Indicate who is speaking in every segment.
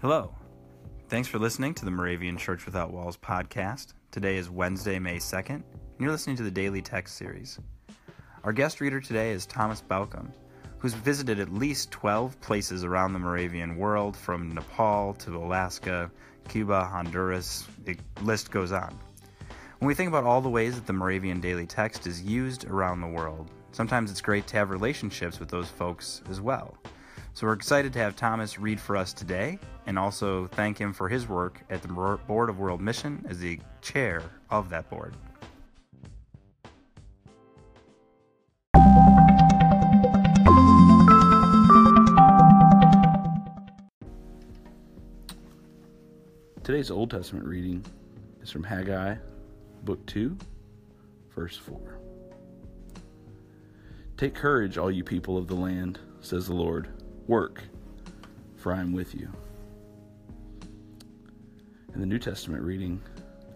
Speaker 1: Hello. Thanks for listening to the Moravian Church Without Walls podcast. Today is Wednesday, May 2nd, and you're listening to the Daily Text Series. Our guest reader today is Thomas Balcom, who's visited at least 12 places around the Moravian world, from Nepal to Alaska, Cuba, Honduras, the list goes on. When we think about all the ways that the Moravian Daily Text is used around the world, sometimes it's great to have relationships with those folks as well. So we're excited to have Thomas read for us today and also thank him for his work at the Board of World Mission as the chair of that board.
Speaker 2: Today's Old Testament reading is from Haggai, Book 2, verse 4. Take courage, all you people of the land, says the Lord. Work, for I am with you. And the New Testament reading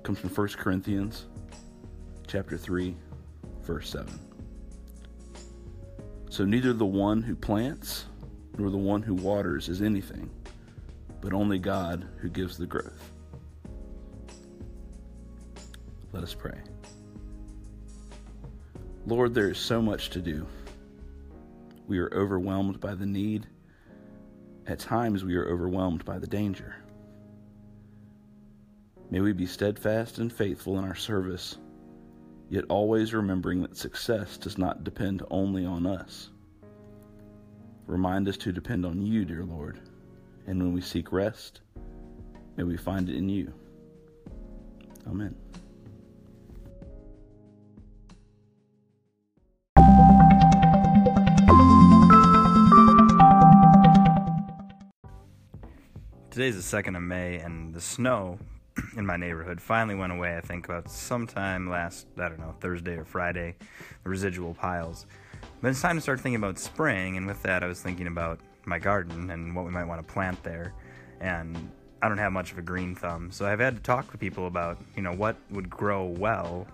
Speaker 2: comes from 1 Corinthians chapter 3, verse 7. So neither the one who plants nor the one who waters is anything, but only God who gives the growth. Let us pray. Lord, there is so much to do. We are overwhelmed by the need. At times, we are overwhelmed by the danger. May we be steadfast and faithful in our service, yet always remembering that success does not depend only on us. Remind us to depend on you, dear Lord, and when we seek rest, may we find it in you. Amen.
Speaker 1: Today's the 2nd of May, and the snow in my neighborhood finally went away, I think, about sometime last, I don't know, Thursday or Friday, the residual piles. But it's time to start thinking about spring, and with that, I was thinking about my garden and what we might want to plant there. And I don't have much of a green thumb, so I've had to talk to people about, you know, what would grow well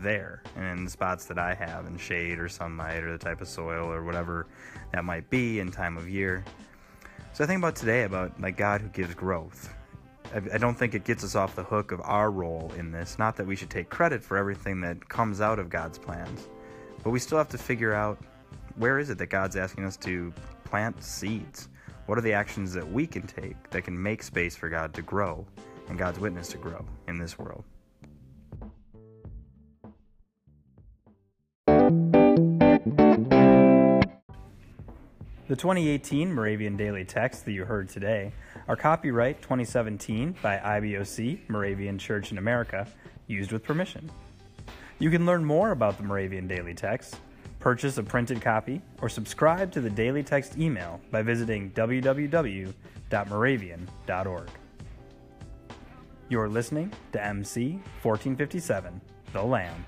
Speaker 1: there and in the spots that I have in shade or sunlight or the type of soil or whatever that might be in time of year. So I think about today about like God who gives growth. I, I don't think it gets us off the hook of our role in this. Not that we should take credit for everything that comes out of God's plans, but we still have to figure out where is it that God's asking us to plant seeds. What are the actions that we can take that can make space for God to grow and God's witness to grow in this world? The 2018 Moravian Daily Text that you heard today are copyright 2017 by IBOC, Moravian Church in America, used with permission. You can learn more about the Moravian Daily Text, purchase a printed copy, or subscribe to the Daily Text email by visiting www.moravian.org. You're listening to MC 1457, The Lamb.